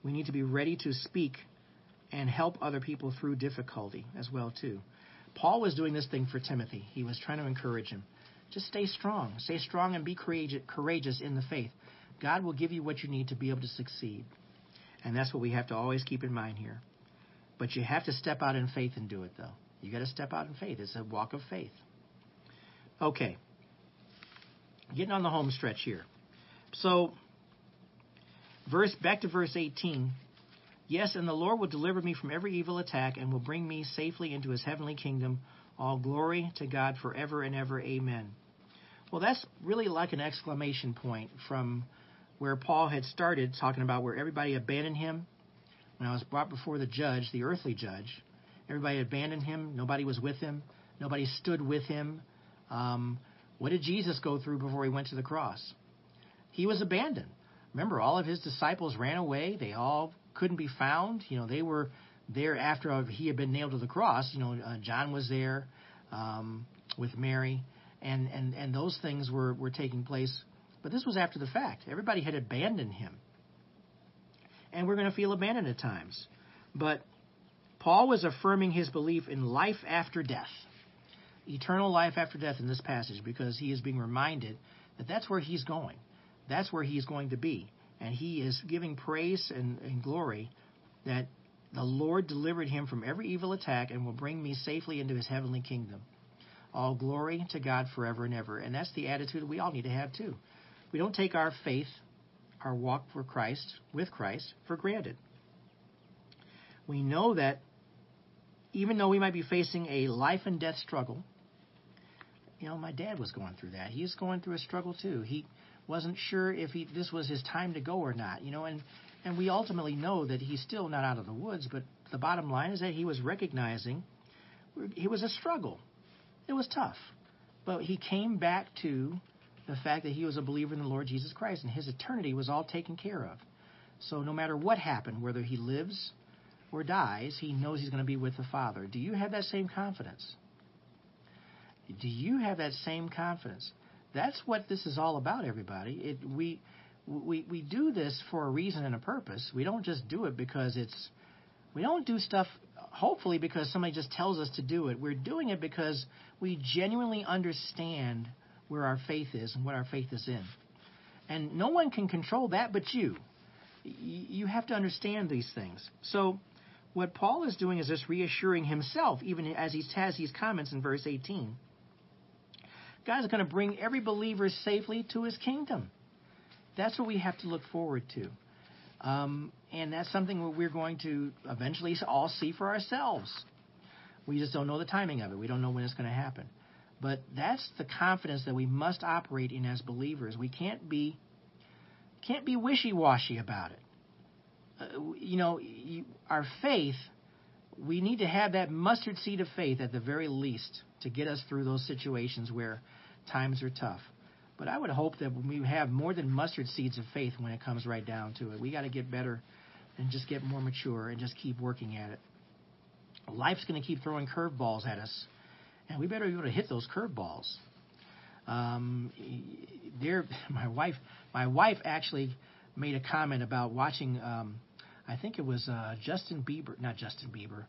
We need to be ready to speak and help other people through difficulty as well too. Paul was doing this thing for Timothy. He was trying to encourage him. Just stay strong. Stay strong and be courageous in the faith. God will give you what you need to be able to succeed. And that's what we have to always keep in mind here. But you have to step out in faith and do it, though. You got to step out in faith. It's a walk of faith. Okay. Getting on the home stretch here. So, verse back to verse 18. Yes, and the Lord will deliver me from every evil attack and will bring me safely into his heavenly kingdom. All glory to God forever and ever. Amen. Well, that's really like an exclamation point from where Paul had started talking about where everybody abandoned him. When I was brought before the judge, the earthly judge, everybody abandoned him. Nobody was with him. Nobody stood with him. Um, what did Jesus go through before he went to the cross? He was abandoned. Remember, all of his disciples ran away. They all couldn't be found. You know, they were there after he had been nailed to the cross. You know, uh, John was there um, with Mary, and, and, and those things were, were taking place. But this was after the fact. Everybody had abandoned him. And we're going to feel abandoned at times. But Paul was affirming his belief in life after death, eternal life after death in this passage, because he is being reminded that that's where he's going. That's where he's going to be and he is giving praise and, and glory that the Lord delivered him from every evil attack and will bring me safely into his heavenly kingdom. All glory to God forever and ever. And that's the attitude we all need to have too. We don't take our faith, our walk for Christ, with Christ, for granted. We know that even though we might be facing a life and death struggle, you know, my dad was going through that. He's going through a struggle too. He wasn't sure if he, this was his time to go or not, you know, and, and we ultimately know that he's still not out of the woods, but the bottom line is that he was recognizing it was a struggle. It was tough. But he came back to the fact that he was a believer in the Lord Jesus Christ and his eternity was all taken care of. So no matter what happened, whether he lives or dies, he knows he's going to be with the Father. Do you have that same confidence? Do you have that same confidence? That's what this is all about, everybody. It, we, we, we do this for a reason and a purpose. We don't just do it because it's, we don't do stuff, hopefully, because somebody just tells us to do it. We're doing it because we genuinely understand where our faith is and what our faith is in. And no one can control that but you. You have to understand these things. So, what Paul is doing is just reassuring himself, even as he has these comments in verse 18. God is going to bring every believer safely to his kingdom. that's what we have to look forward to. Um, and that's something we're going to eventually all see for ourselves. We just don't know the timing of it. We don't know when it's going to happen. But that's the confidence that we must operate in as believers. We can't be can't be wishy-washy about it. Uh, you know, you, our faith, we need to have that mustard seed of faith at the very least to get us through those situations where times are tough. But I would hope that we have more than mustard seeds of faith when it comes right down to it. We got to get better and just get more mature and just keep working at it. Life's going to keep throwing curveballs at us, and we better be able to hit those curveballs. Um, there, my wife, my wife actually made a comment about watching. Um, I think it was uh, Justin Bieber, not Justin Bieber,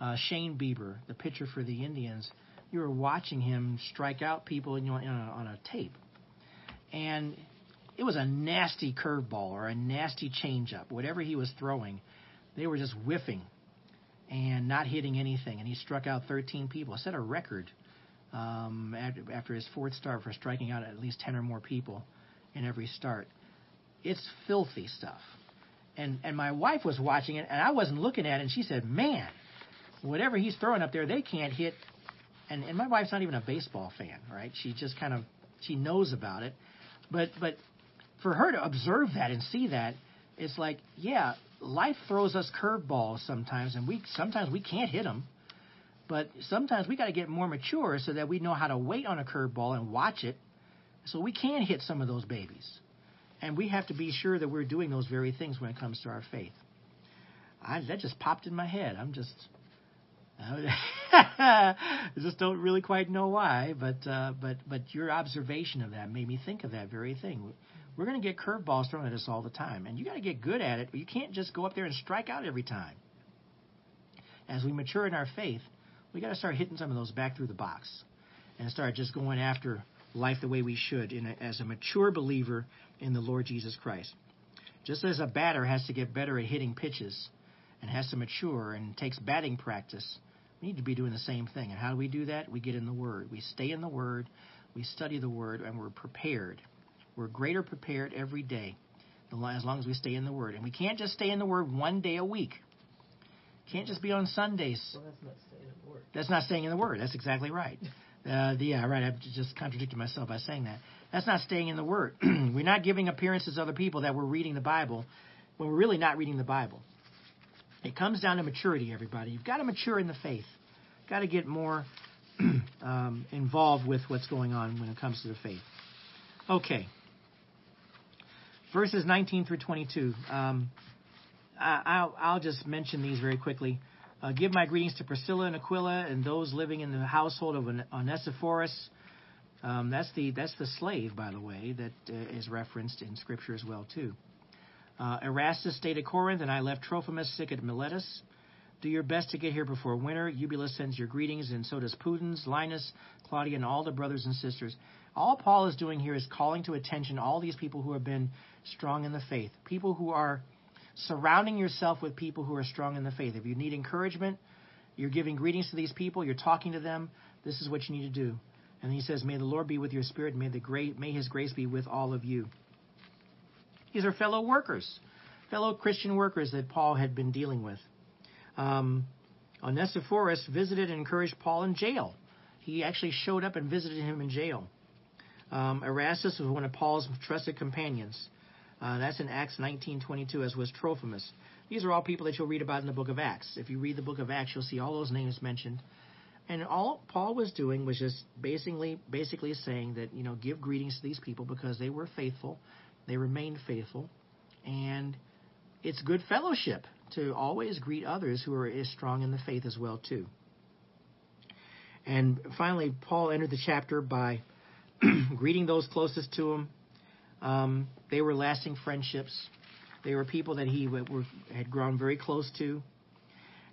uh, Shane Bieber, the pitcher for the Indians. You were watching him strike out people, know, on a, on a tape and it was a nasty curveball or a nasty changeup, whatever he was throwing. They were just whiffing and not hitting anything, and he struck out 13 people. Set a record um, after his fourth start for striking out at least 10 or more people in every start. It's filthy stuff. And and my wife was watching it, and I wasn't looking at it, and she said, "Man, whatever he's throwing up there, they can't hit." And and my wife's not even a baseball fan, right? She just kind of she knows about it, but but for her to observe that and see that, it's like, yeah, life throws us curveballs sometimes, and we sometimes we can't hit them. But sometimes we got to get more mature so that we know how to wait on a curveball and watch it, so we can hit some of those babies. And we have to be sure that we're doing those very things when it comes to our faith. I, that just popped in my head. I'm just I just don't really quite know why, but uh, but but your observation of that made me think of that very thing. We're going to get curveballs thrown at us all the time, and you got to get good at it. You can't just go up there and strike out every time. As we mature in our faith, we got to start hitting some of those back through the box, and start just going after life the way we should in a, as a mature believer in the Lord Jesus Christ. Just as a batter has to get better at hitting pitches and has to mature and takes batting practice, we need to be doing the same thing. And how do we do that? We get in the Word. We stay in the Word, we study the Word, and we're prepared. We're greater prepared every day as long as we stay in the Word. And we can't just stay in the Word one day a week. Can't just be on Sundays. Well, that's not staying in the Word. That's not staying in the Word. That's exactly right. Uh, yeah, right. I've just contradicted myself by saying that. That's not staying in the Word. we're not giving appearances to other people that we're reading the Bible when we're really not reading the Bible. It comes down to maturity, everybody. You've got to mature in the faith. You've Got to get more um, involved with what's going on when it comes to the faith. Okay. Verses 19 through 22. Um, I, will just mention these very quickly. Uh, give my greetings to Priscilla and Aquila and those living in the household of Onesiphorus. Um, that's the that's the slave, by the way, that uh, is referenced in Scripture as well too. Uh, Erastus stayed at Corinth, and I left Trophimus sick at Miletus. Do your best to get here before winter. Eubulus sends your greetings, and so does Pudens, Linus, Claudia, and all the brothers and sisters. All Paul is doing here is calling to attention all these people who have been strong in the faith, people who are surrounding yourself with people who are strong in the faith. If you need encouragement, you're giving greetings to these people, you're talking to them, this is what you need to do. And he says, May the Lord be with your spirit, may the great may his grace be with all of you. These are fellow workers, fellow Christian workers that Paul had been dealing with. Um, Onesiphorus visited and encouraged Paul in jail. He actually showed up and visited him in jail. Um, Erastus was one of Paul's trusted companions. Uh, that's in Acts 19:22, as was Trophimus. These are all people that you'll read about in the book of Acts. If you read the book of Acts, you'll see all those names mentioned. And all Paul was doing was just basically basically saying that you know give greetings to these people because they were faithful they remained faithful. And it's good fellowship to always greet others who are as strong in the faith as well too. And finally, Paul entered the chapter by greeting those closest to him. Um, they were lasting friendships. They were people that he were, had grown very close to.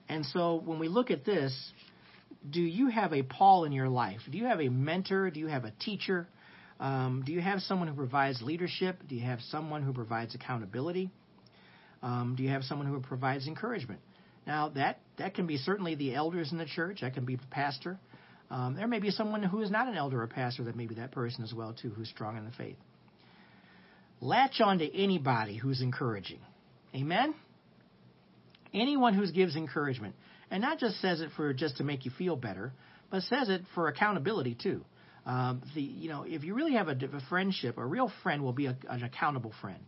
And so when we look at this, do you have a Paul in your life? Do you have a mentor? Do you have a teacher? Um, do you have someone who provides leadership? Do you have someone who provides accountability? Um, do you have someone who provides encouragement? Now that that can be certainly the elders in the church. That can be the pastor. Um, there may be someone who is not an elder or pastor that may be that person as well too, who's strong in the faith. latch on to anybody who's encouraging. Amen? Anyone who gives encouragement. And not just says it for just to make you feel better, but says it for accountability too. Um, the you know if you really have a, a friendship, a real friend will be a, an accountable friend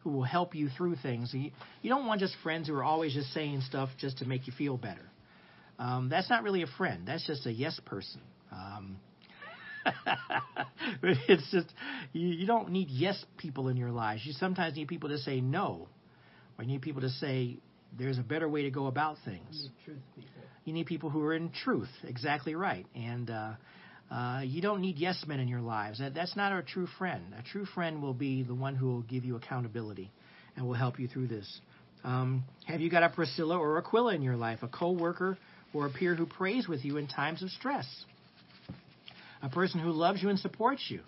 who will help you through things. You, you don't want just friends who are always just saying stuff just to make you feel better. Um, that's not really a friend. That's just a yes person. Um, it's just you, you don't need yes people in your lives. You sometimes need people to say no, or you need people to say there's a better way to go about things. truth people. You need people who are in truth. Exactly right. And uh, uh, you don't need yes men in your lives. That, that's not a true friend. A true friend will be the one who will give you accountability and will help you through this. Um, have you got a Priscilla or Aquila in your life, a co-worker or a peer who prays with you in times of stress? A person who loves you and supports you?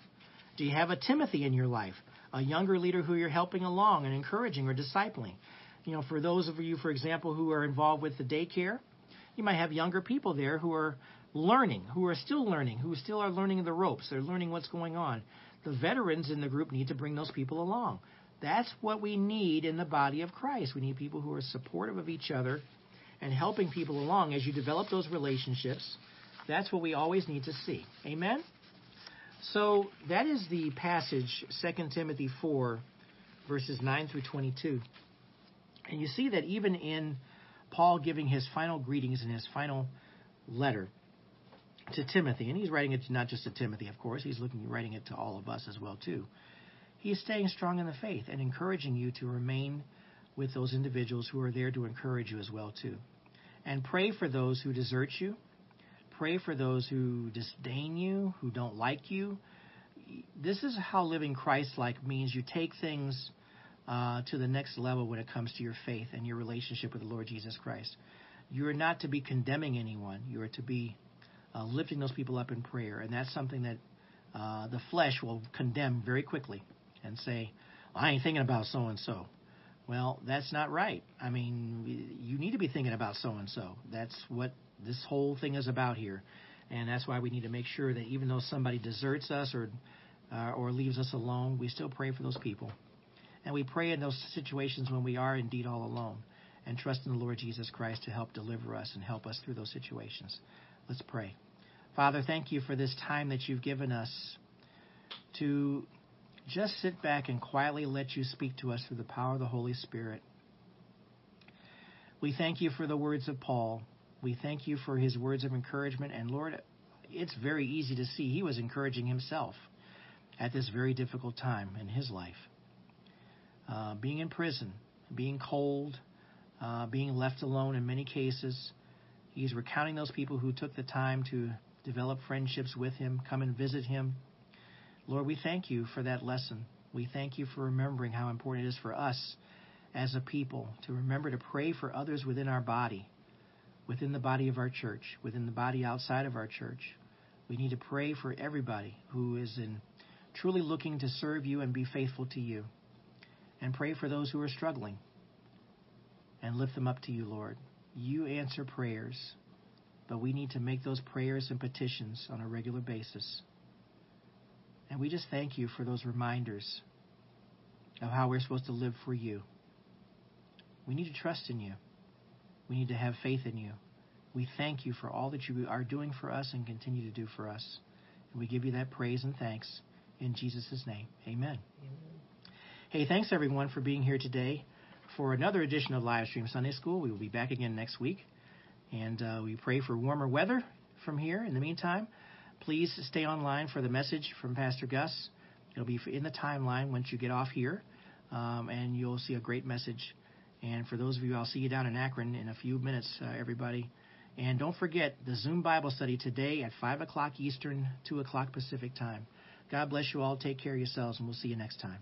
Do you have a Timothy in your life, a younger leader who you're helping along and encouraging or discipling? You know, for those of you, for example, who are involved with the daycare, you might have younger people there who are learning, who are still learning, who still are learning the ropes. They're learning what's going on. The veterans in the group need to bring those people along. That's what we need in the body of Christ. We need people who are supportive of each other and helping people along as you develop those relationships. That's what we always need to see. Amen? So that is the passage, 2 Timothy 4, verses 9 through 22. And you see that even in Paul giving his final greetings in his final letter to Timothy, and he's writing it not just to Timothy, of course, he's looking writing it to all of us as well too. He's staying strong in the faith and encouraging you to remain with those individuals who are there to encourage you as well too. And pray for those who desert you. Pray for those who disdain you, who don't like you. This is how living Christ-like means you take things uh, to the next level when it comes to your faith and your relationship with the Lord Jesus Christ. You are not to be condemning anyone. You are to be uh, lifting those people up in prayer, and that's something that uh, the flesh will condemn very quickly and say, "I ain't thinking about so and so." Well, that's not right. I mean, you need to be thinking about so and so. That's what this whole thing is about here, and that's why we need to make sure that even though somebody deserts us or uh, or leaves us alone, we still pray for those people. And we pray in those situations when we are indeed all alone and trust in the Lord Jesus Christ to help deliver us and help us through those situations. Let's pray. Father, thank you for this time that you've given us to just sit back and quietly let you speak to us through the power of the Holy Spirit. We thank you for the words of Paul. We thank you for his words of encouragement. And Lord, it's very easy to see he was encouraging himself at this very difficult time in his life uh, being in prison, being cold, uh, being left alone in many cases. He's recounting those people who took the time to develop friendships with him, come and visit him. Lord, we thank you for that lesson. We thank you for remembering how important it is for us as a people to remember to pray for others within our body, within the body of our church, within the body outside of our church. We need to pray for everybody who is in truly looking to serve you and be faithful to you and pray for those who are struggling and lift them up to you, Lord. You answer prayers, but we need to make those prayers and petitions on a regular basis. And we just thank you for those reminders of how we're supposed to live for you. We need to trust in you. We need to have faith in you. We thank you for all that you are doing for us and continue to do for us. And we give you that praise and thanks in Jesus' name. Amen. Amen. Hey, thanks everyone for being here today for another edition of Livestream Sunday School. We will be back again next week. And uh, we pray for warmer weather from here. In the meantime, please stay online for the message from Pastor Gus. It'll be in the timeline once you get off here, um, and you'll see a great message. And for those of you, I'll see you down in Akron in a few minutes, uh, everybody. And don't forget the Zoom Bible study today at 5 o'clock Eastern, 2 o'clock Pacific time. God bless you all. Take care of yourselves, and we'll see you next time.